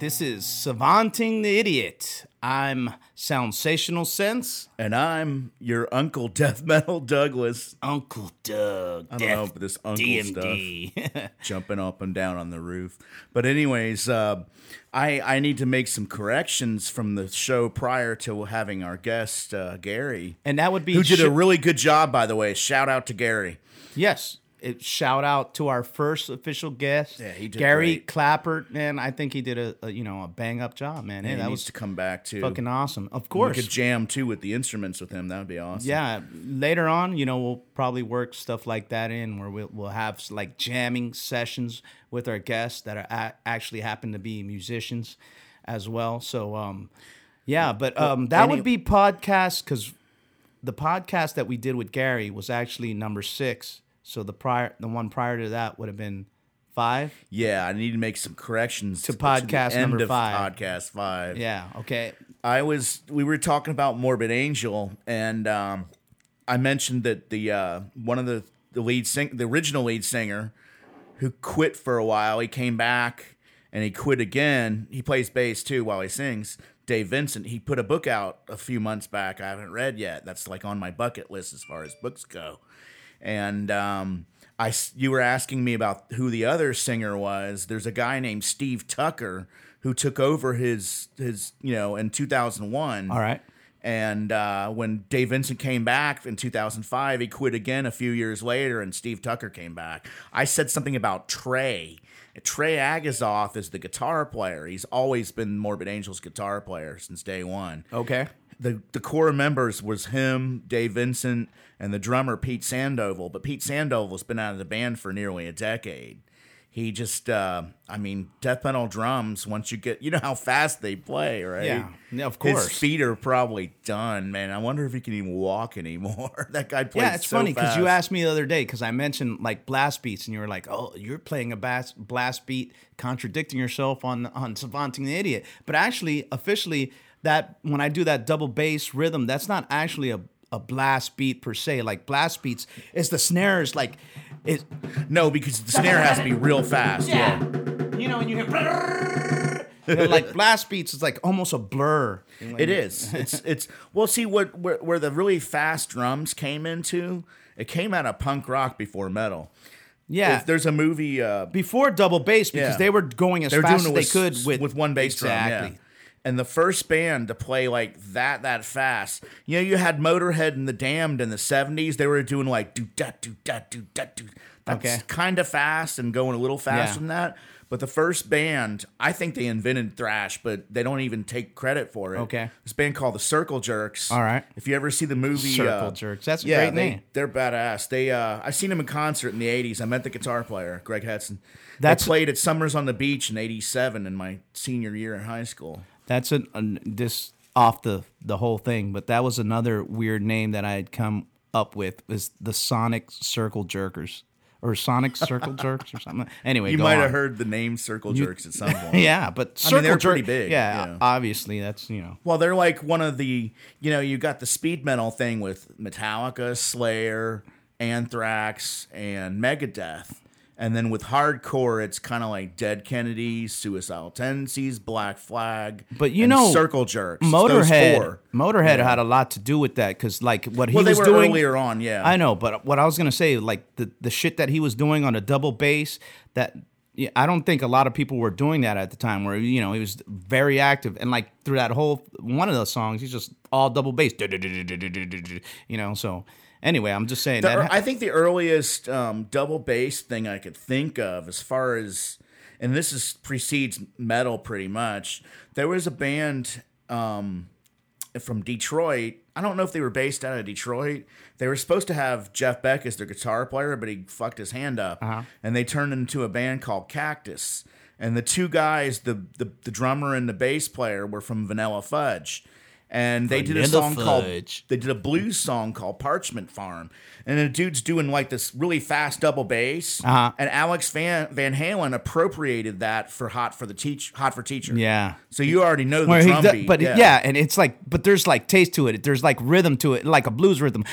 This is Savanting the Idiot. I'm Sensational Sense, And I'm your Uncle Death Metal Douglas, Uncle Doug. I don't know if this uncle DMD. jumping up and down on the roof. But anyways, uh, I I need to make some corrections from the show prior to having our guest uh, Gary, and that would be who did sh- a really good job, by the way. Shout out to Gary. yes. It, shout out to our first official guest, Yeah, he did Gary great. Clapper, and I think he did a, a you know a bang up job, man. Hey, he that needs was to come back too. fucking awesome. Of course, we could jam too with the instruments with him. That would be awesome. Yeah, later on, you know, we'll probably work stuff like that in where we'll, we'll have like jamming sessions with our guests that are a- actually happen to be musicians as well. So, um, yeah, but um, that any- would be podcast because the podcast that we did with Gary was actually number six. So the prior, the one prior to that would have been five. Yeah, I need to make some corrections to, podcast number five. Podcast five. Yeah. Okay. I was we were talking about Morbid Angel, and um, I mentioned that the uh, one of the the lead sing the original lead singer who quit for a while, he came back and he quit again. He plays bass too while he sings. Dave Vincent, he put a book out a few months back. I haven't read yet. That's like on my bucket list as far as books go. And um, I, you were asking me about who the other singer was. There's a guy named Steve Tucker who took over his his you know in 2001. All right. And uh, when Dave Vincent came back in 2005, he quit again a few years later, and Steve Tucker came back. I said something about Trey. Trey Azagthoth is the guitar player. He's always been Morbid Angel's guitar player since day one Okay. The the core members was him, Dave Vincent, and the drummer Pete Sandoval. But Pete Sandoval's been out of the band for nearly a decade. He just, uh, I mean, death metal drums. Once you get, you know how fast they play, right? Yeah. Yeah, of His course. feet are probably done, man. I wonder if he can even walk anymore. that guy plays. Yeah, it's so funny because you asked me the other day because I mentioned like blast beats and you were like, "Oh, you're playing a bass, blast beat, contradicting yourself on on Savanting the Idiot." But actually, officially, that when I do that double bass rhythm, that's not actually a a blast beat per se. Like blast beats it's the snares like it. no, because the snare has to be real fast. Yeah. you know, and you hear. you know, like blast beats is like almost a blur. It is. It's it's well. See what where, where the really fast drums came into. It came out of punk rock before metal. Yeah. If there's a movie. Uh, before double bass because Yeah. they were going as they're fast doing as they with, could with with one bass exactly. drum. Yeah. And the first band to play like that that fast, you know, you had Motorhead and the Damned in the '70s. They were doing like do da do da do da do. That's Okay. kind of fast and going a little faster Yeah. than that. But the first band, I think they invented thrash, but they don't even take credit for it. Okay. This band called the Circle Jerks. All right. If you ever see the movie Circle uh, Jerks. That's a yeah, great they, name. They're badass. They uh I seen them in concert in the eighties. I met the guitar player, Greg Hetson. That's- they played at Summers on the Beach in eighty seven in my senior year in high school. That's an, an this off the the whole thing, but that was another weird name that I had come up with is the Sonic Circle Jerkers or Sonic Circle Jerks or something. Anyway, You might on. have heard the name Circle Jerks at some point. Yeah, but I Circle mean, they're Jerk- pretty big, Yeah, yeah. obviously that's you know. Well, they're like one of the you know, you got the speed metal thing with Metallica, Slayer, Anthrax, and Megadeth. And then with hardcore, it's kind of like Dead Kennedys, Suicidal Tendencies, Black Flag, But you and know, Circle Jerks. Motorhead, four. Motorhead had a lot to do with that because like what he Well, they was were doing earlier on, yeah. I know, but what I was gonna say, like the the shit that he was doing on a double bass, that yeah, I don't think a lot of people were doing that at the time. Where you know he was very active and like through that whole one of those songs, he's just all double bass, you know. So anyway, I'm just saying The- that. I think the earliest um, double bass thing I could think of, as far as, and this is precedes metal pretty much. There was a band um, from Detroit. I don't know if they were based out of Detroit. They were supposed to have Jeff Beck as their guitar player, but he fucked his hand up, and they turned into a band called Cactus. And the two guys, the, the the drummer and the bass player, were from Vanilla Fudge. And they did a song called they did a blues song called Parchman Farm, and the dude's doing like this really fast double bass, Uh-huh. and Alex Van Van Halen appropriated that for Hot for the Teach Hot for Teacher. Yeah. So you already know the Where drum beat, but yeah. and it's like, but there's like taste to it. There's like rhythm to it, like a blues rhythm.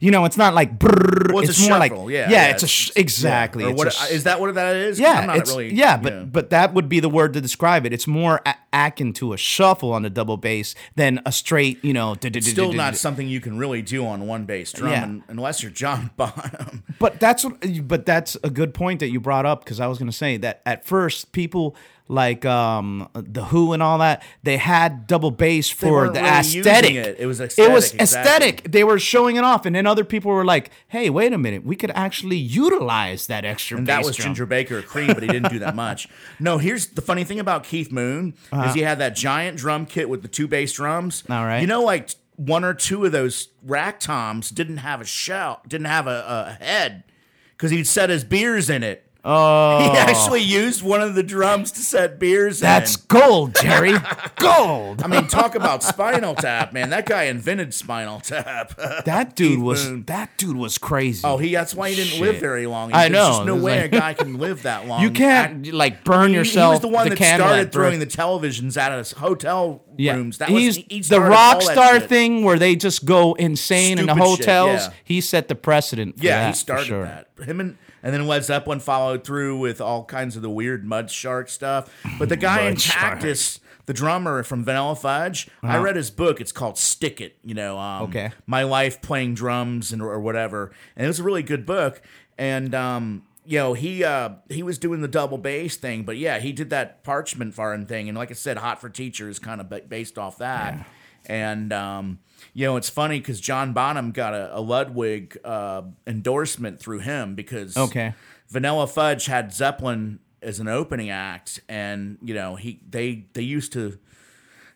You know, it's not like. brrrr, Well, it's, it's more shuffle. like yeah, yeah, yeah, it's a sh- exactly. It's what a sh- is that? What that is? Yeah, I'm not it's, really. yeah, but you know. but that would be the word to describe it. It's more a- akin to a shuffle on the double bass than a straight, you know. still not something you can really do on one bass drum Yeah. un- unless you're John Bonham. But that's what, but that's a good point that you brought up because I was going to say that at first people like um the Who and all that they had double bass for the really aesthetic. it. It was It was aesthetic, exactly. They were showing it off, and then other people were like, "Hey, wait a minute, we could actually utilize that extra." And that was drum. Ginger Baker of Cream, but he didn't do that much. No, here's the funny thing about Keith Moon is he had that giant drum kit with the two bass drums. Uh-huh. All right. You know, like one or two of those rack toms didn't have a shell, didn't have a, a head, because he'd set his beers in it. Oh, He actually used one of the drums to set beers that's in. gold, Jerry. gold. I mean, talk about Spinal Tap, man. That guy invented Spinal Tap. That dude Keith was Moon. that dude was crazy. Oh, he that's why he didn't live very long. I There's know. just no way like- a guy can live that long. you can't like burn yourself. He was the one that started at throwing the televisions out of hotel yeah. rooms. That He's was he the rock star thing where they just go insane in the Stupid shit, hotels. yeah. He set the precedent. For Yeah, that, he started sure. that. Him and and then Led Zeppelin followed through with all kinds of the weird mud shark stuff. But the guy in Mud shark. Cactus, the drummer from Vanilla Fudge, I read his book. It's called Stick It. You know, um, Uh-huh. Okay. my life playing drums and or whatever. And it was a really good book. And um, you know, he uh, he was doing the double bass thing, but yeah, he did that parchman farm thing. And like I said, Hot for Teacher is kind of based off that. And um, you know, it's funny because John Bonham got a, a Ludwig uh, endorsement through him because Okay. Vanilla Fudge had Zeppelin as an opening act, and you know he they they used to.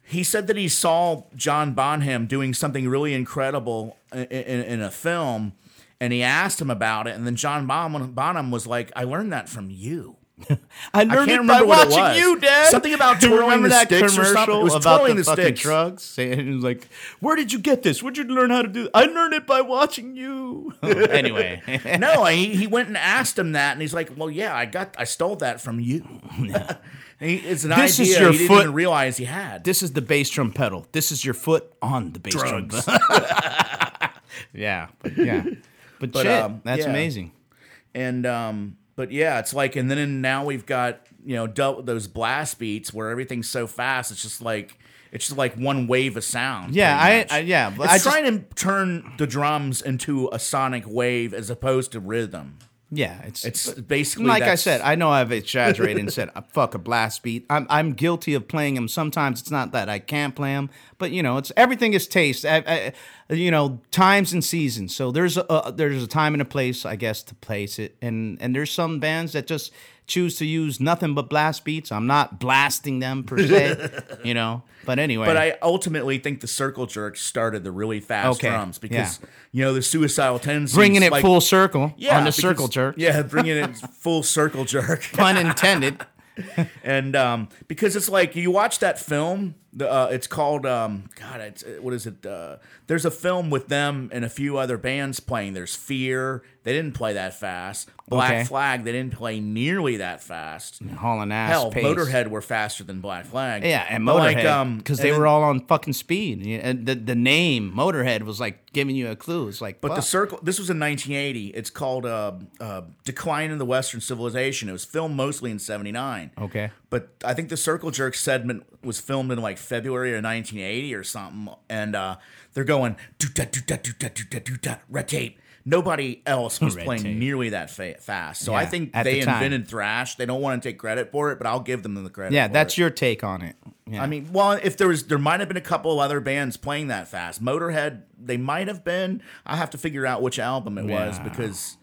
He said that he saw John Bonham doing something really incredible in, in, in a film, and he asked him about it, and then John Bonham, Bonham was like, "I learned that from you." I I learned it by it watching was. you, Dad. Something about twirling remember the that sticks or something? It was about twirling the, the fucking sticks. drugs? Saying it was like, "Where did you get this? Where'd you learn how to do?" I learned it by watching you. anyway, no, he, he went and asked him that, and he's like, "Well, yeah, I got, I stole that from you." he, it's an This is idea your he didn't even realize he had. this is the bass drum pedal. This is your foot on the bass Drugs. drum. yeah, but yeah, but, But, shit, um, that's yeah. amazing. And um, but yeah, it's like, and then now we've got you know dou- those blast beats where everything's so fast. It's just like it's just like one wave of sound. Yeah, I- I- yeah, but It's I just- trying to turn the drums into a sonic wave as opposed to rhythm. Yeah, it's It's basically like I said. I know I've exaggerated and said "Uh, fuck a blast beat. I'm I'm guilty of playing them. Sometimes it's not that I can't play them, but you know, it's everything is taste. I, I, you know, times and seasons. So there's a there's a time and a place, I guess, to place it. And and there's some bands that just choose to use nothing but blast beats. I'm not blasting them per se, you know. But anyway, But I ultimately think the circle jerk started the really fast Okay, drums because you know the suicidal tendencies bringing it like- full circle yeah, on the because- circle jerk. Yeah, bringing it full circle jerk. Pun intended. and um, because it's like you watch that film, the uh, it's called um, God, it's uh, what is it? Uh, there's a film with them and a few other bands playing. There's Fear, they didn't play that fast. Black Okay. Flag, they didn't play nearly that fast. Hauling ass. Hell, pace. Motorhead were faster than Black Flag. Yeah, and But, Motorhead, like, um, because they then- were all on fucking speed. And the the name Motorhead was like giving you a clue. It's like, But the circle. This was in 1980. It's called uh, uh, "Decline in the Western Civilization." It was filmed mostly in '79. okay, But I think the Circle Jerk segment was filmed in like February of 1980 or something, and uh, they're going do da do da do da do da do da red tape. Nobody else was Red playing tape. nearly that fa- fast. So Yeah, I think at they the time. invented thrash. They don't want to take credit for it, but I'll give them the credit. yeah, for that's it. your take on it. Yeah. I mean, well, if there was, there might have been a couple of other bands playing that fast. Motorhead, they might have been. I have to figure out which album it was Yeah. because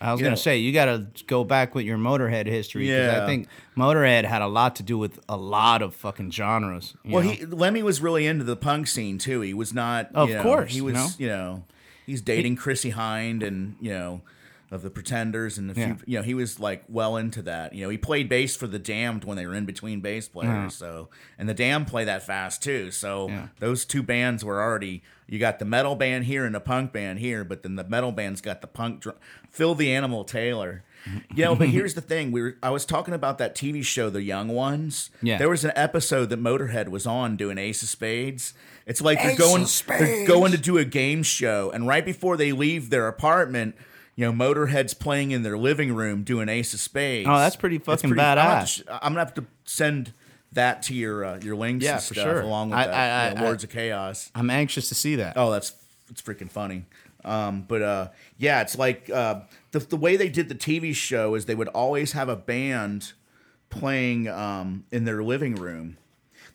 I was gonna say you got to go back with your Motorhead history because I think Motorhead had a lot to do with a lot of fucking genres. Well, know? he Lemmy was really into the punk scene too. He was not. Of you know, course, he was. know? You know, he's dating Chrissie Hynde, and you know, of the Pretenders and a few, Yeah. you know, he was like well into that. You know, he played bass for the Damned when they were in between bass players. So, and the Damned play that fast too. So Yeah. those two bands were already. You got the metal band here and the punk band here, but then the metal band's got the punk. Dr- Philthy Animal Taylor. You know, but here's the thing: we were I was talking about that TV show, The Young Ones. Yeah. there was an episode that Motorhead was on doing Ace of Spades. It's like they're going, they're going to do a game show, and right before they leave their apartment, you know, Motorhead's playing in their living room doing Ace of Spades. Oh, that's pretty fucking I'm gonna to badass. I'm gonna have to send that to your uh, your links Yeah, and for sure. along with I- that, I- you know, Words of Chaos. I'm anxious to see that. Oh, that's it's freaking funny. Um, but uh, yeah, it's like uh, the the way they did the TV show is they would always have a band playing um, in their living room.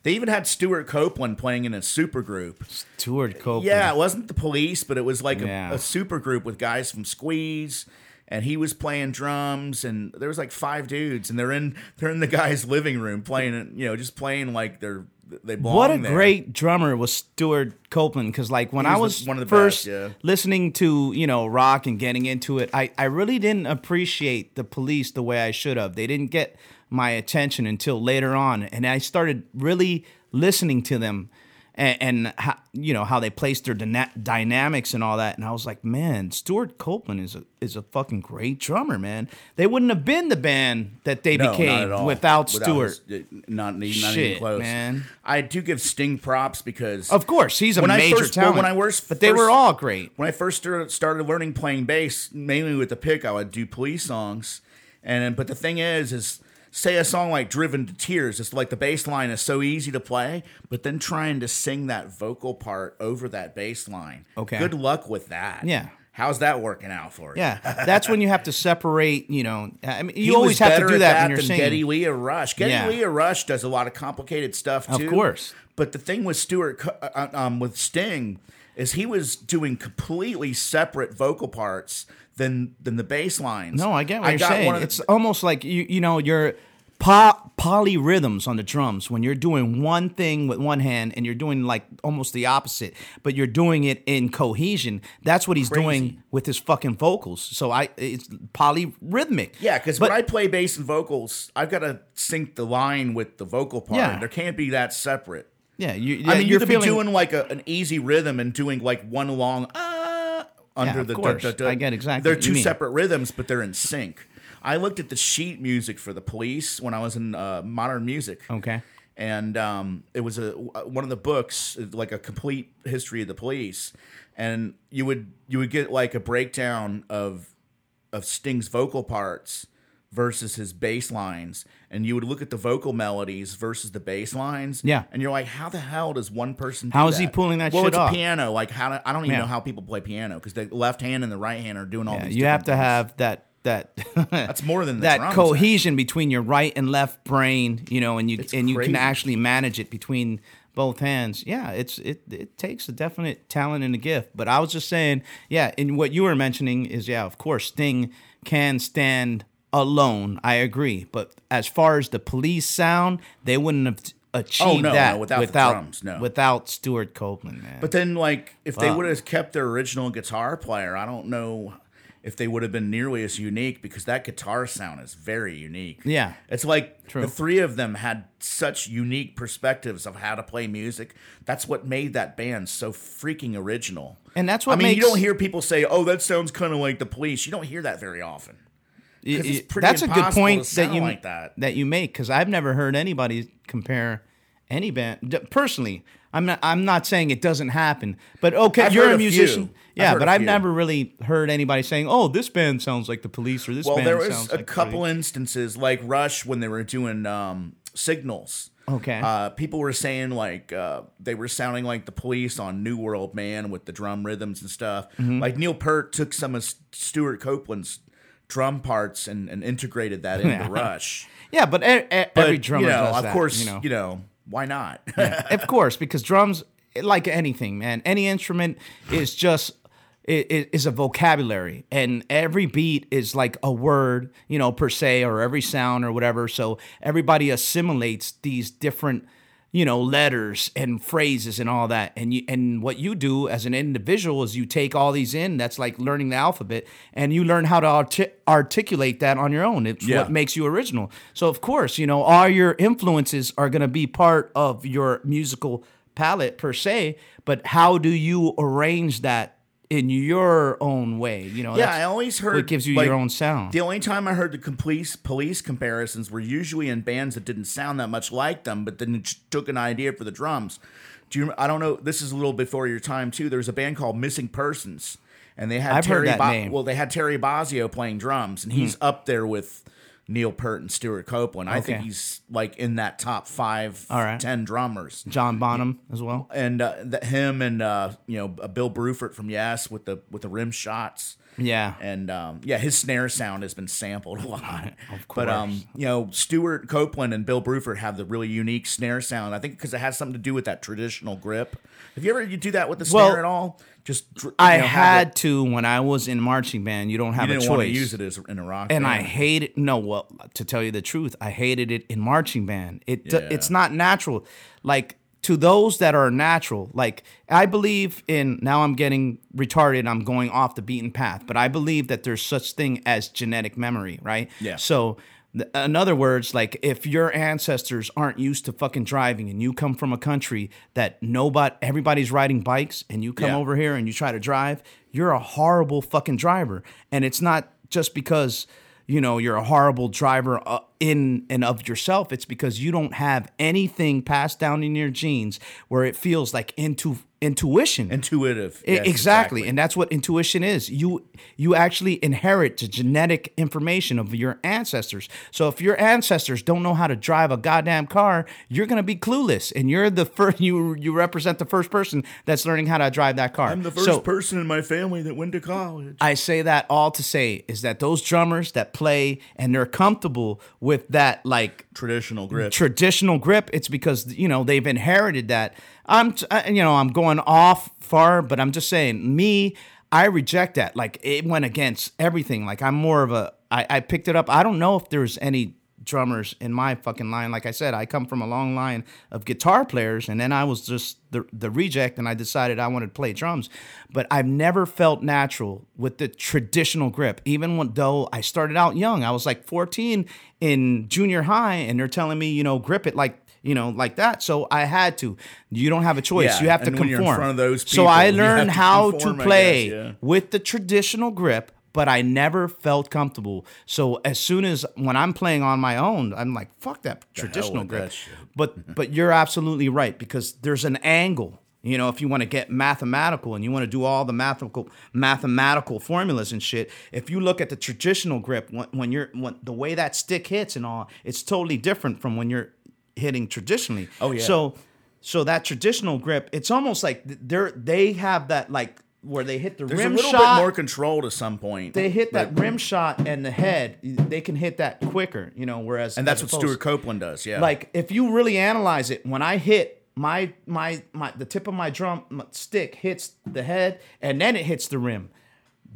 They even had Stewart Copeland playing in a supergroup. Stewart Copeland. Yeah, it wasn't the police, but it was like Yeah. a, a super group with guys from Squeeze, and he was playing drums, and there was like five dudes, and they're in they're in the guy's living room playing, it, you know, just playing like they're they belong What a there. great drummer was Stewart Copeland because like when He I was was the- one of the first best, yeah. listening to you know rock and getting into it, I I really didn't appreciate the police the way I should have. They didn't get my attention until later on, and I started really listening to them and, and how, you know how they placed their dyna- dynamics and all that. And I was like, man, Stewart Copeland is a is a fucking great drummer, man. They wouldn't have been the band that they No, became all. without Stewart. his- uh, not, not even close, man. I do give Sting props because Of course, he's a When I major first- talent. when I was but they were all great. when I first started learning playing bass, mainly with the pick, I would do police songs. And but the thing is, is say a song like "Driven to Tears," it's like the bass line is so easy to play, but then trying to sing that vocal part over that bass line. Okay. Good luck with that. Yeah. How's that working out for you? Yeah, that's when you have to separate. You know, I mean, you He always have to do at that, when you're singing. Geddy Lee or Rush. Geddy Yeah. Lee or Rush does a lot of complicated stuff too. Of course. But the thing with Stewart, uh, um, with Sting, is he was doing completely separate vocal parts than than the bass lines. no, I get what I you're saying. one of the- it's almost like you, you know, you're po- polyrhythms on the drums when you're doing one thing with one hand and you're doing like almost the opposite, but you're doing it in cohesion. That's what he's Crazy. doing with his fucking vocals. So I, it's polyrhythmic. yeah, because when I play bass and vocals, I've got to sync the line with the vocal part. Yeah. There can't be that separate. Yeah, you, I mean, you you're could feeling, be doing like a, an easy rhythm and doing like one long uh under of the. course. duh, duh, duh. I get exactly They're two separate rhythms, but they're in sync. I looked at the sheet music for the Police when I was in uh, modern music. Okay. And um, it was a one of the books, like a complete history of the police, and you would you would get like a breakdown of of Sting's vocal parts versus his bass lines, and you would look at the vocal melodies versus the bass lines. Yeah. and you're like, how the hell does one person? do How is he pulling that well, shit it's off? a piano. Like how do, I don't even Yeah. know how people play piano because the left hand and the right hand are doing all Yeah, these. you have different to things. have that that That's more than the that drums, cohesion between your right and left brain, you know, and you It's and you can crazy. actually manage it between both hands. Yeah, it's it it takes a definite talent and a gift. But I was just saying, yeah, and what you were mentioning is yeah, of course, Sting can stand alone. I agree, but as far as the police sound, they wouldn't have oh, achieved Oh, no, no, that without the without drums, no. without Stewart Copeland, man. But then, like, if they would have kept their original guitar player, I don't know if they would have been nearly as unique because that guitar sound is very unique. Yeah. It's like True. the three of them had such unique perspectives of how to play music. That's what made that band so freaking original. And that's what I mean, you don't hear people say, "Oh, that sounds kind of like the Police." You don't hear that very often. That's a good point that you like that. you make because I've never heard anybody compare any band personally. I'm not. I'm not saying it doesn't happen, but okay, I've you're a a musician. few. I've Yeah, but I've few. never really heard anybody saying, "Oh, this band sounds like the Police," or "This Well, band there was a like couple Police." instances like Rush when they were doing um, signals. Okay. Uh, people were saying like uh, they were sounding like the police on New World Man with the drum rhythms and stuff. Mm-hmm. Like Neil Peart took some of Stewart Copeland's drum parts and, and integrated that into Rush. Yeah, but, e- e- But every drummer you know, does of that, course, you know. why not? of course, because drums, like anything, man, any instrument is just i- i- is a vocabulary, and every beat is like a word, you know, per se, or every sound or whatever. So everybody assimilates these different, you know letters and phrases and all that. And you and what you do as an individual is you take all these in that's like learning the alphabet and you learn how to arti- articulate that on your own. It's Yeah. what makes you original. So of course you know all your influences are going to be part of your musical palette per se but how do you arrange that in your own way you know Yeah, that's I always heard it gives you like, your own sound The only time I heard the police police comparisons were usually in bands that didn't sound that much like them, but then took an idea for the drums. Do you? I don't know. This is a little before your time too. There was a band called Missing Persons, and they had I've heard Terry. that Ba- name. Hmm. Well, they had Terry Bozzio playing drums, and he's up there with Neil Peart and Stewart Copeland. I think Okay. he's like in that top five, All right. ten drummers. john bonham as well And uh, him and uh, you know uh, Bill Bruford from Yes with the with the rim shots. Yeah And um, yeah, his snare sound has been sampled a lot. Of course. But um, you know, Stewart Copeland and Bill Bruford have the really unique snare sound. I think because it has something to do with that traditional grip. Have you ever you do that with the snare at all? Just I know, had it- to when I was in marching band. You don't have You a choice. want to use it as in a rock. and I band. hated no. Well, to tell you the truth, I hated it in marching band. It Yeah. it's not natural. Like to those that are natural, like I believe in. Now I'm getting retarded. I'm going off the beaten path, but I believe that there's such thing as genetic memory, right? Yeah. So. In other words, like if your ancestors aren't used to fucking driving and you come from a country that nobody, everybody's riding bikes and you come Yeah. over here and you try to drive, you're a horrible fucking driver. And it's not just because you know you're a horrible driver uh, in and of yourself it's because you don't have anything passed down in your genes where it feels like into intuition intuitive. Yes, exactly. and that's what intuition is you you actually inherit the genetic information of your ancestors so if your ancestors don't know how to drive a goddamn car you're going to be clueless and you're the first you you represent the first person that's learning how to drive that car I'm the first So- person in my family that went to college. I say that all to say is that those drummers that play and they're comfortable with that like Traditional grip. traditional grip it's because you know they've inherited that i'm I- uh, you know i'm going off far but i'm just saying me i reject that. Like it went against everything. Like i'm more of a i, I picked it up. I don't know if there's any drummers in my fucking line. Like i said i come from a long line of guitar players and then i was just the, the reject and i decided i wanted to play drums. But i've never felt natural with the traditional grip. Even when, though i started out young i was like 14 in junior high and they're telling me you know grip it like you know like that so i had to you don't have a choice Yeah, you have to conform you're in front of those so i people, learned to how conform, to play guess, yeah. with the traditional grip but I never felt comfortable. So as soon as when I'm playing on my own, I'm like, fuck that traditional grip. that. But but you're absolutely right because there's an angle. You know, if you want to get mathematical and you want to do all the mathematical mathematical formulas and shit, if you look at the traditional grip, when, when you're when the way that stick hits and all, it's totally different from when you're hitting traditionally. Oh, yeah. So so that traditional grip, it's almost like they're they have that like where they hit the There's rim a little shot bit more control to some point. they hit that but- rim shot and the head, they can hit that quicker, you know. Whereas, and that's what Stewart Copeland does. Yeah. Like if you really analyze it, when I hit my my my the tip of my drum my stick hits the head and then it hits the rim.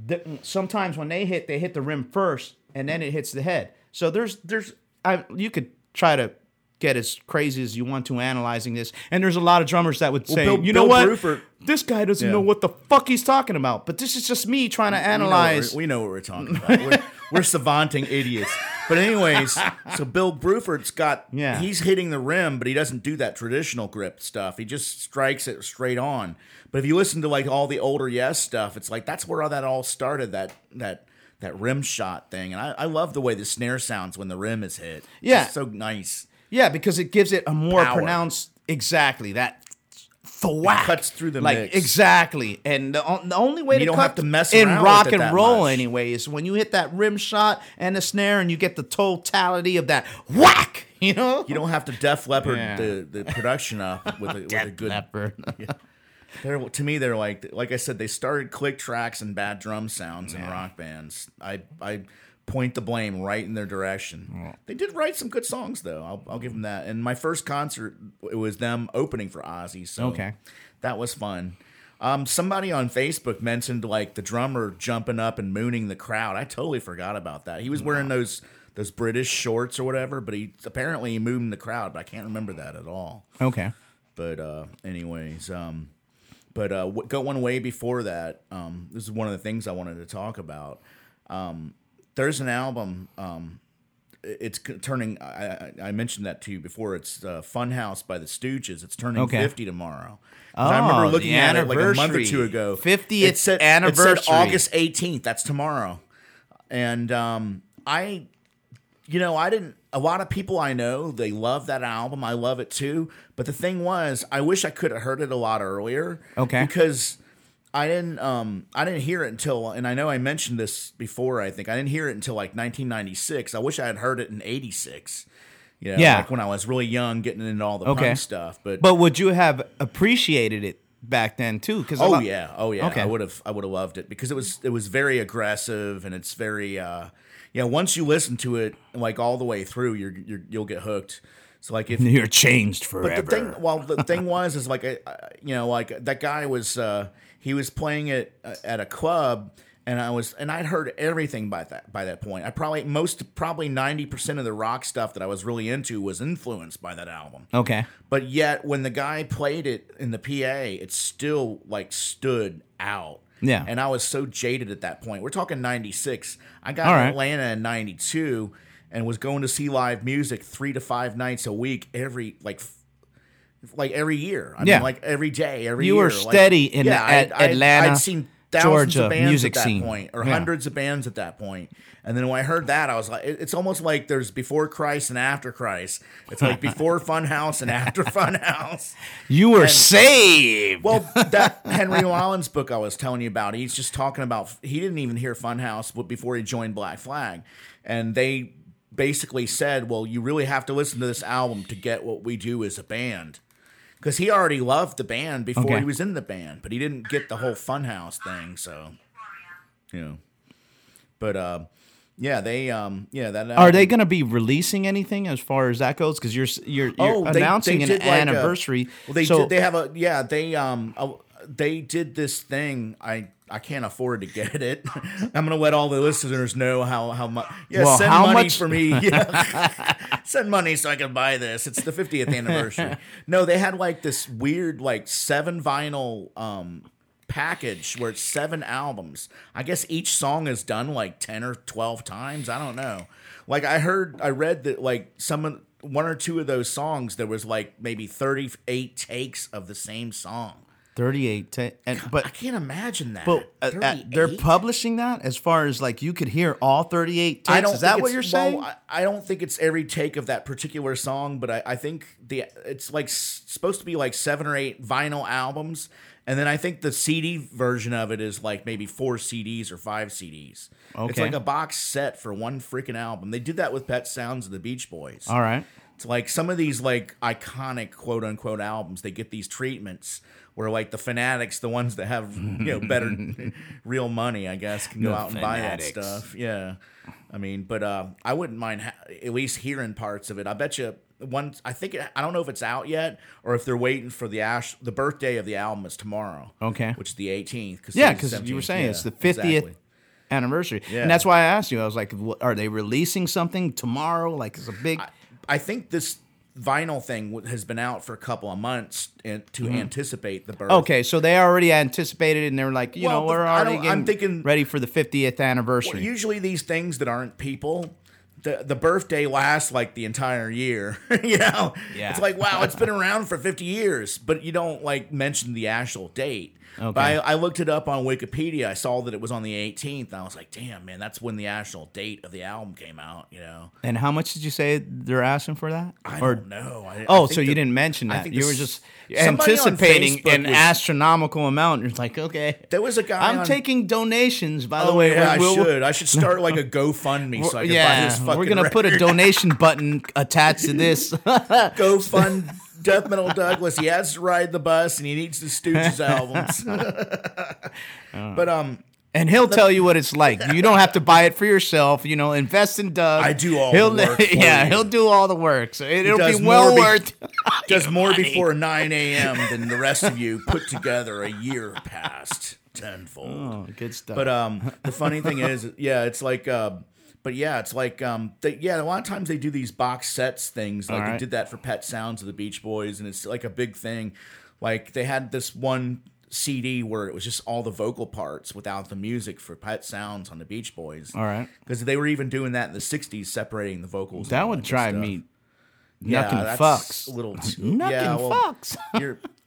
The, sometimes when they hit, they hit the rim first and then it hits the head. So there's there's I you could try to get as crazy as you want to analyzing this, and there's a lot of drummers that would say, Bill- you know Bill what, Bruford- this guy doesn't Yeah. know what the fuck he's talking about. But this is just me trying to We know what analyze. we're- We know what we're talking about. We're, we're savanting idiots. But anyways, so Bill Bruford's got Yeah. he's hitting the rim, but he doesn't do that traditional grip stuff. He just strikes it straight on. But if you listen to like all the older Yes stuff, it's like that's where all that all started. That that that rim shot thing, and I, I love the way the snare sounds when the rim is hit. Yeah. so nice. Yeah, because it gives it a more Power. pronounced exactly that thwack cuts through the like mix. exactly. And the, on- the only way to don't cut have to mess in around rock with it and that roll much. anyway is when you hit that rim shot and the snare and you get the totality of that whack. You know, You don't have to Def Leppard Yeah. the, the production up with a, with a good Leopard. They're to me they're like like I said they started click tracks and bad drum sounds in rock bands. I I point the blame right in their direction. They did write some good songs though. I'll, I'll give them that. And my first concert it was them opening for Ozzy. So Okay. that was fun. Um, somebody on Facebook mentioned like the drummer jumping up and mooning the crowd. I totally forgot about that. He was wearing those those British shorts or whatever. But he apparently he moved in the crowd, but I can't remember that at all. Okay. But uh, anyways, um, but uh, w- going way before that, um, this is one of the things I wanted to talk about. Um, there's an album. Um, it's turning. I, I mentioned that to you before. It's uh, Funhouse by the Stooges. It's turning Okay. 50 tomorrow. 'Cause I remember Oh, looking at it like a month or two ago. 50th It said- It anniversary. said August 18th. That's tomorrow. And um, I you know, I didn't. A lot of people I know they love that album. I love it too. But the thing was, I wish I could have heard it a lot earlier. Okay. Because I didn't. Um, I didn't hear it until, and I know I mentioned this before. I think I didn't hear it until like 1996. I wish I had heard it in '86. You know, Yeah. like when I was really young, getting into all the Okay. punk stuff. But, But would you have appreciated it back then too? Because oh yeah, oh yeah, Okay. I would have, I would have loved it because it was, it was very aggressive and it's very, uh, yeah. Once you listen to it like all the way through, you're, you're you'll get hooked. So like if you're changed forever. But the thing, well, the thing was, is like, I- I- you know, like that guy was, uh, he was playing it uh, at a club, and I was, and I'd heard everything by that by that point. I probably most, probably ninety percent of the rock stuff that I was really into was influenced by that album. okay. But yet, when the guy played it in the PA, it still like stood out. Yeah. And I was so jaded at that point. We're talking 96. I got right. Atlanta in 92 and was going to see live music three to five nights a week every, like, like every year. I Yeah. mean, like every day, every You year. You were Like, steady in yeah, at I'd- Atlanta, I'd seen thousands Georgia of bands music at that scene. point, or Yeah. hundreds of bands at that point. And then when I heard that, I was like, it's almost like there's before Christ and after Christ. It's like before Funhouse and after Funhouse. You were And- saved. Well, that Henry Rollins book I was telling you about, he's just talking about he didn't even hear Funhouse before he joined Black Flag, and they basically said, "Well, you really have to listen to this album to get what we do as a band." Because he already loved the band before Okay. he was in the band, but he didn't get the whole Funhouse thing. So, you know, but uh, yeah, they um, yeah that Are they going to be releasing anything as far as that goes? Because you're you're, you're Oh, announcing they an like a- anniversary. well, they so did. They have a yeah. They um uh, they did this thing. I I can't afford to get it. I'm gonna let all the listeners know how how much. Yeah, Well, send how money much- for me. Yeah. send money so I can buy this. It's the 50th anniversary. no, they had like this weird like seven vinyl um package where it's seven albums. I guess each song is done like 10 or 12 times. I don't know. Like I heard I read that like some of one or two of those songs there was like maybe 38 takes of the same song. 38 ta- and but I can't imagine that. but uh, uh, they're publishing that as far as like you could hear all 38 takes. I don't Is that what you're saying? Well, I, I don't think it's every take of that particular song, but I, I think the it's like s- supposed to be like seven or eight vinyl albums, and then I think the CD version of it is like maybe four CDs or five CDs. Okay. It's like a box set for one freaking album. They did that with Pet Sounds of the Beach Boys. all right. It's like some of these like iconic quote unquote albums, they get these treatments where like the fanatics, the ones that have you know better real money, I guess, can go The out and buy that stuff. Yeah, I mean, but uh, I wouldn't mind ha- at least hearing parts of it. I bet you one. I think it, I don't know if it's out yet or if they're waiting for the ash. The birthday of the album is tomorrow. Okay. which is the 18th. Cause Yeah, because you were saying Yeah, it's the 50th exactly. anniversary. Yeah. And that's why I asked you. I was like, are they releasing something tomorrow? Like it's a big. I think this vinyl thing has been out for a couple of months and, to Mm-hmm. anticipate the birth. Okay, so they already anticipated it and they're like, you Well, know, we're I already I'm getting thinking- ready for the 50th anniversary. usually these things that aren't people the, the birthday lasts like the entire year you know Yeah. it's like wow it's been around for 50 years but you don't like mention the actual date Okay. but I, I looked it up on wikipedia i saw that it was on the 18th i was like damn man that's when the actual date of the album came out you know and how much did you say they're asking for that? i or don't know I, Oh, I so you didn't mention I that. think You the were just anticipating an was- astronomical amount. You're like, okay. there was a guy I'm on, taking donations, by the Oh, way. yeah, I We'll- should. I should start like a GoFundMe so I can buy this yeah, fucking we're gonna put a donation button attached to this. Go fund Death Metal Douglas. He has to ride the bus and he needs the Stooges albums. but um, And he'll tell you what it's like. You don't have to buy it for yourself. You know, invest in Doug. I do all he'll, the work yeah, you. he'll do all the work. So it, will be well be- worth. does more before 9 a.m. than the rest of you put together a year past tenfold. Oh, good stuff. But um, the funny thing is, yeah, it's like, uh, but yeah, it's like um, they, yeah, a lot of times they do these box sets things. Like All they did that for Pet Sounds of the Beach Boys, and it's like a big thing. Like they had this one CD where it was just all the vocal parts without the music for Pet Sounds on the Beach Boys. All right. because they were even doing that in the '60s, separating the vocals. That would drive me Yeah, that's fucks. A little too, Knucking yeah, well, fucks. you're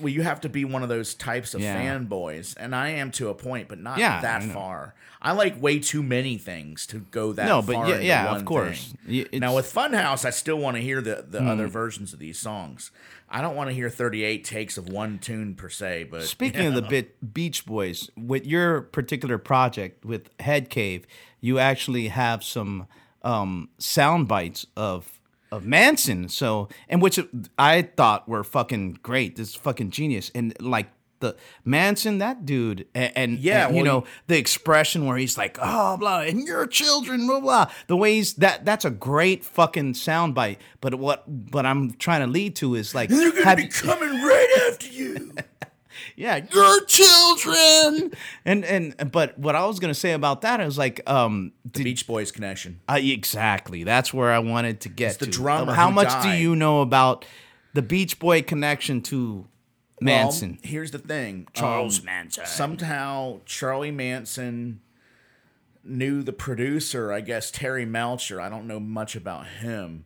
well, you have to be one of those types of Yeah. fanboys, and I am to a point, but not Yeah, that I far. I like way too many things to go that far. No, but yeah- yeah, of course. It's-. Now with Funhouse, I still want to hear the, the other versions of these songs. I don't want to hear 38 takes of one tune per se, but Speaking of the bit Beach Boys, with your particular project with Head Cave, you actually have some um, sound bites of of Manson. So, and which I thought were fucking great. This is fucking genius. And like the Manson, that dude, and, and Yeah, and, you well, know the expression where he's like, oh blah, and your children, blah blah. The ways that that's a great fucking sound bite. But what what I'm trying to lead to is like, they're gonna have be you- coming right after you. yeah, your children. And and but what I was gonna say about that is like, um, the Beach Boys connection. uh, exactly. That's where I wanted to get the to. drummer How who much do you know about the Beach Boy connection to Manson? Well, here's the thing. Charles Um, Manson. Somehow Charlie Manson knew the producer, I guess Terry Melcher. I don't know much about him,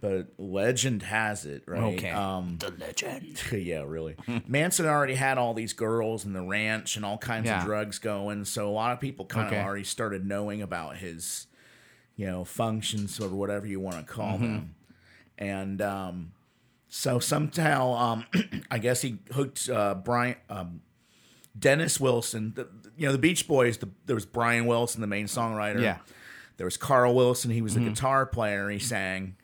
but legend has it, right? okay, Um, the legend. yeah, really. Manson already had all these girls in the ranch and all kinds Yeah. of drugs going, so a lot of people kind Okay. of already started knowing about his, you know, functions or whatever you want to call Mm-hmm. them. And um, so somehow, um, I guess he hooked uh, Brian, um, Dennis Wilson. The, you know, the Beach Boys. The, there was Brian Wilson, the main songwriter. Yeah. There was Carl Wilson. He was Mm-hmm. the guitar player. He sang.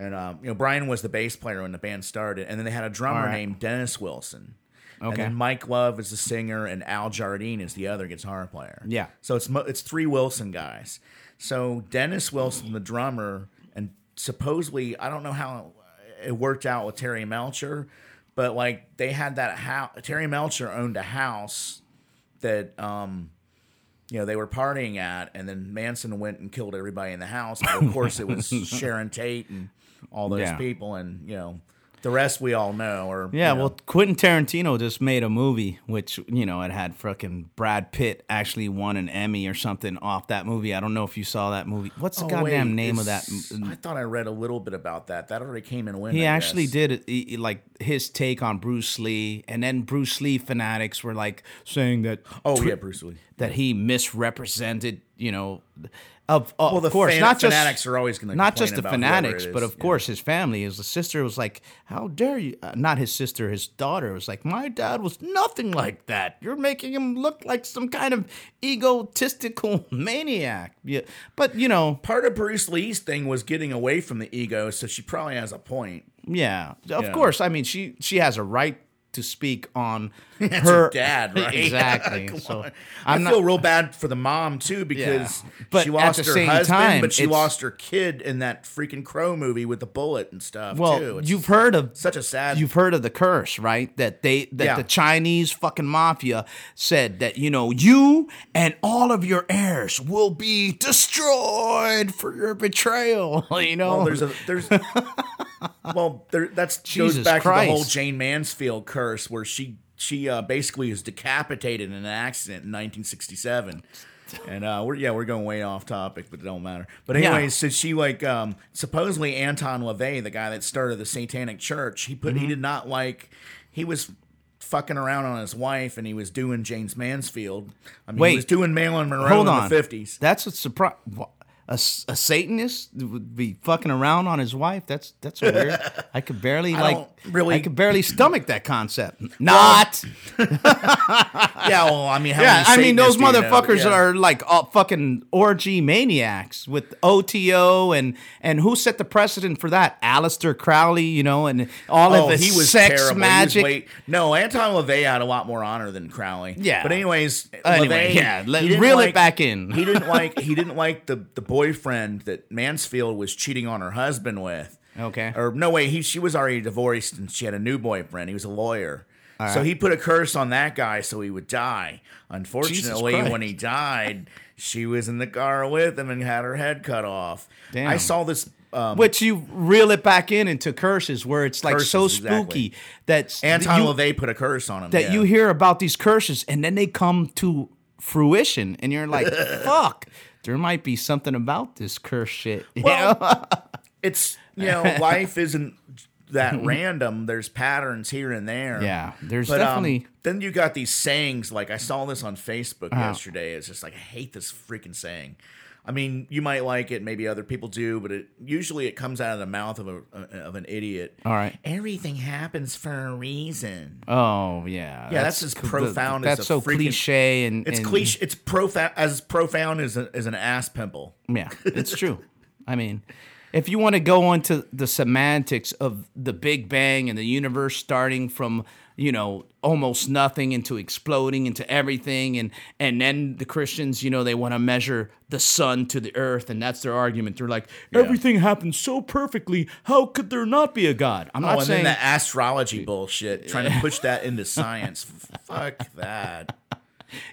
And um, you know, Brian was the bass player when the band started, and then they had a drummer right. named Dennis Wilson. And Okay. then Mike Love is the singer, and Al Jardine is the other guitar player. Yeah. So it's it's three Wilson guys. So Dennis Wilson, the drummer, and supposedly I don't know how it worked out with Terry Melcher, but like they had that house. Terry Melcher owned a house that um, you know they were partying at, and then Manson went and killed everybody in the house. But of course, it was Sharon Tate and all those Yeah. people, and you know the rest we all know. Or Yeah, you know, well, Quentin Tarantino just made a movie, which you know it had fucking Brad Pitt actually won an Emmy or something off that movie. I don't know if you saw that movie. What's the Oh, goddamn wait, name of that? I thought I read a little bit about that. That already came and went. He I actually guess. did he- like his take on Bruce Lee, and then Bruce Lee fanatics were like saying that Oh yeah, Bruce Lee. that he misrepresented, you know, of, of Well, the course fan- not just fanatics are always gonna not just the fanatics, but of yeah. course his family. His sister was like, "How dare you?" Uh, not his sister, his daughter was like, "My dad was nothing like that. You're making him look like some kind of egotistical maniac." Yeah, but you know, Part of Bruce Lee's thing was getting away from the ego, so she probably has a point. Yeah, of Yeah. course. I mean, she she has a right to speak on That's her her dad, right? exactly. So on. I'm I not. feel real bad for the mom too because But she at lost the her same husband, time, but she lost her kid in that freaking Crow movie with the bullet and stuff. well, too. It's you've heard of such a sad. You've heard of the curse, right? That they that Yeah. the Chinese fucking mafia said that you know you and all of your heirs will be destroyed for your betrayal. You know, well, there's a there's. well, there that's goes Jesus back to the whole Jayne Mansfield curse, where she she uh, basically was decapitated in an accident in 1967. And uh, we're yeah we're going way off topic, but it don't matter. But Yeah. anyways, so she like um, supposedly Anton LaVey, the guy that started the Satanic Church, he put he Mm-hmm. did not like he was fucking around on his wife and he was doing James Mansfield. I mean, Wait. he was doing Marilyn Monroe hold in on. the 50s. That's a surprise. A, a Satanist would be fucking around on his wife. That's that's weird. I could barely like really- I could barely stomach that concept. Not. Yeah, well, I mean, how yeah, many I mean those do you know? motherfuckers Yeah. are like uh, fucking orgy maniacs with OTO and and who set the precedent for that? Aleister Crowley, you know, and all Oh, of his he was sex terrible. Was magic. way- no, Anton LaVey had a lot more honor than Crowley. Yeah. but anyways, Anyway, LaVey, yeah, let- reel it back in. he didn't like he didn't like the the boyfriend that Mansfield was cheating on her husband with. Okay. or no way, he she was already divorced and she had a new boyfriend. He was a lawyer. So he put a curse on that guy so he would die. Unfortunately, when he died, she was in the car with him and had her head cut off. Damn. I saw this. Um, Which you reel it back in into curses, where it's like so Curses, exactly. spooky that Anton LaVey put a curse on him. that yeah. you hear about these curses and then they come to fruition, and you're like, "Fuck, there might be something about this curse shit." You Well, know? it's you know life isn't that random. There's patterns here and there. yeah, there's But um, definitely. then you got these sayings like I saw this on Facebook yesterday. It's just like I hate this freaking saying. I mean, you might like it, maybe other people do, but it usually it comes out of the mouth of a uh, of an idiot. All right. Everything happens for a reason. Oh yeah, Yeah, that's as c- the- profound as That's a so freaking- cliche and It's and- cliche. It's profound as profound as, a, as an ass pimple. Yeah, it's true. I mean, if you want to go into the semantics of the Big Bang and the universe starting from, you know, almost nothing into exploding into everything and and then the Christians, you know, they want to measure the sun to the earth and that's their argument. They're like everything happens so perfectly, how could there not be a god? I'm Oh, not and saying then the astrology bullshit, trying to push that into science. Fuck that.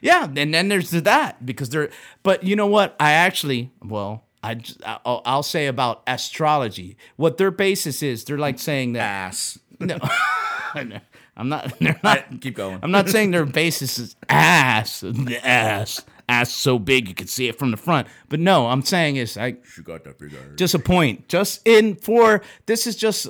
Yeah, and then there's that because there. But you know what? I actually, well, I j- I'll, I'll say about astrology. What their basis is, they're like saying that. Ass. No, I'm not. They're not. Keep going. I'm not saying their basis is ass, ass, ass so big you can see it from the front. But no, I'm saying is I You got that big ass. just a point. Just in for this is just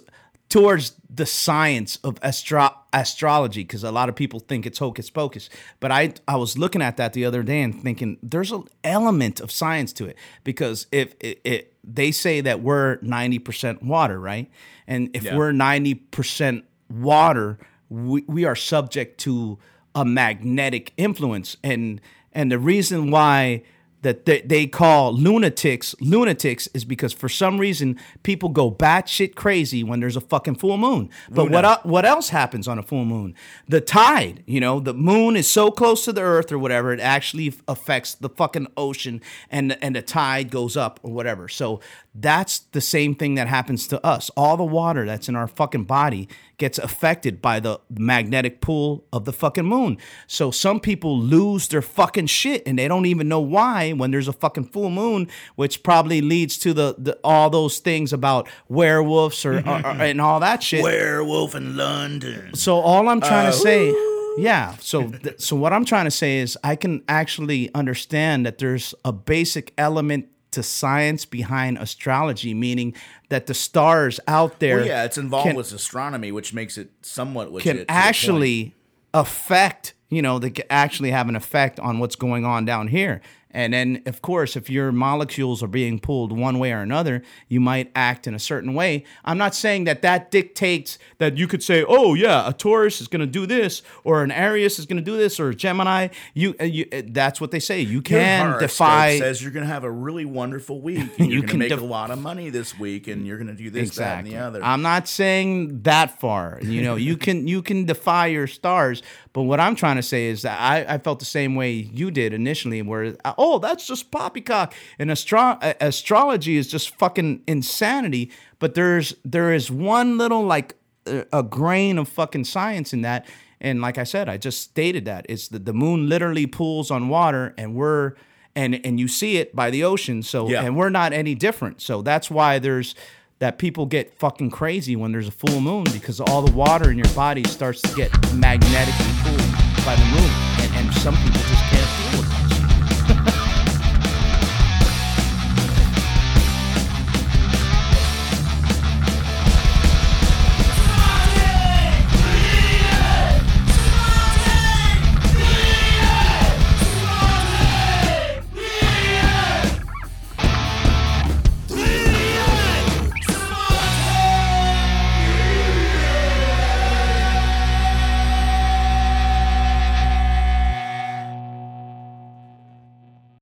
towards the science of astro- astrology because a lot of people think it's hocus pocus. But I I was looking at that the other day and thinking there's an element of science to it because if it, it they say that we're 90% water, right? And if Yeah. we're 90% water, we, we are subject to a magnetic influence and and the reason why that they, they call lunatics lunatics is because for some reason people go batshit crazy when there's a fucking full moon. But what what else happens on a full moon? The tide, you know, the moon is so close to the earth or whatever, it actually affects the fucking ocean and and the tide goes up or whatever. So that's the same thing that happens to us. All the water that's in our fucking body gets affected by the magnetic pull of the fucking moon. So some people lose their fucking shit and they don't even know why when there's a fucking full moon, which probably leads to the, the all those things about werewolves or, or- or- and all that shit. Werewolf in London. So all I'm trying to uh, say, yeah. So th- so what I'm trying to say is I can actually understand that there's a basic element to science behind astrology, meaning that the stars out there Well, yeah, it's involved can- with astronomy, which makes it somewhat legit. can to a point. actually affect you know they can actually have an effect on what's going on down here and then of course if your molecules are being pulled one way or another you might act in a certain way i'm not saying that that dictates that you could say oh yeah a taurus is going to do this or an aries is going to do this or a gemini you, uh, you uh, that's what they say you can defy says you're going to have a really wonderful week. And You you're going to can make def- a lot of money this week, and you're going to do this, that, and the other. I'm not saying that far. You know, you can you can defy your stars, but what I'm trying to say is that I, I felt the same way you did initially, where oh that's just poppycock and astro- astrology is just fucking insanity. But there's there is one little like a, grain of fucking science in that. And like I said, I just stated that it's that the moon literally pulls on water, and we're and and you see it by the ocean. So Yeah. and we're not any different. So that's why there's that people get fucking crazy when there's a full moon because all the water in your body starts to get magnetically pulled by the moon, and, and some people just can't.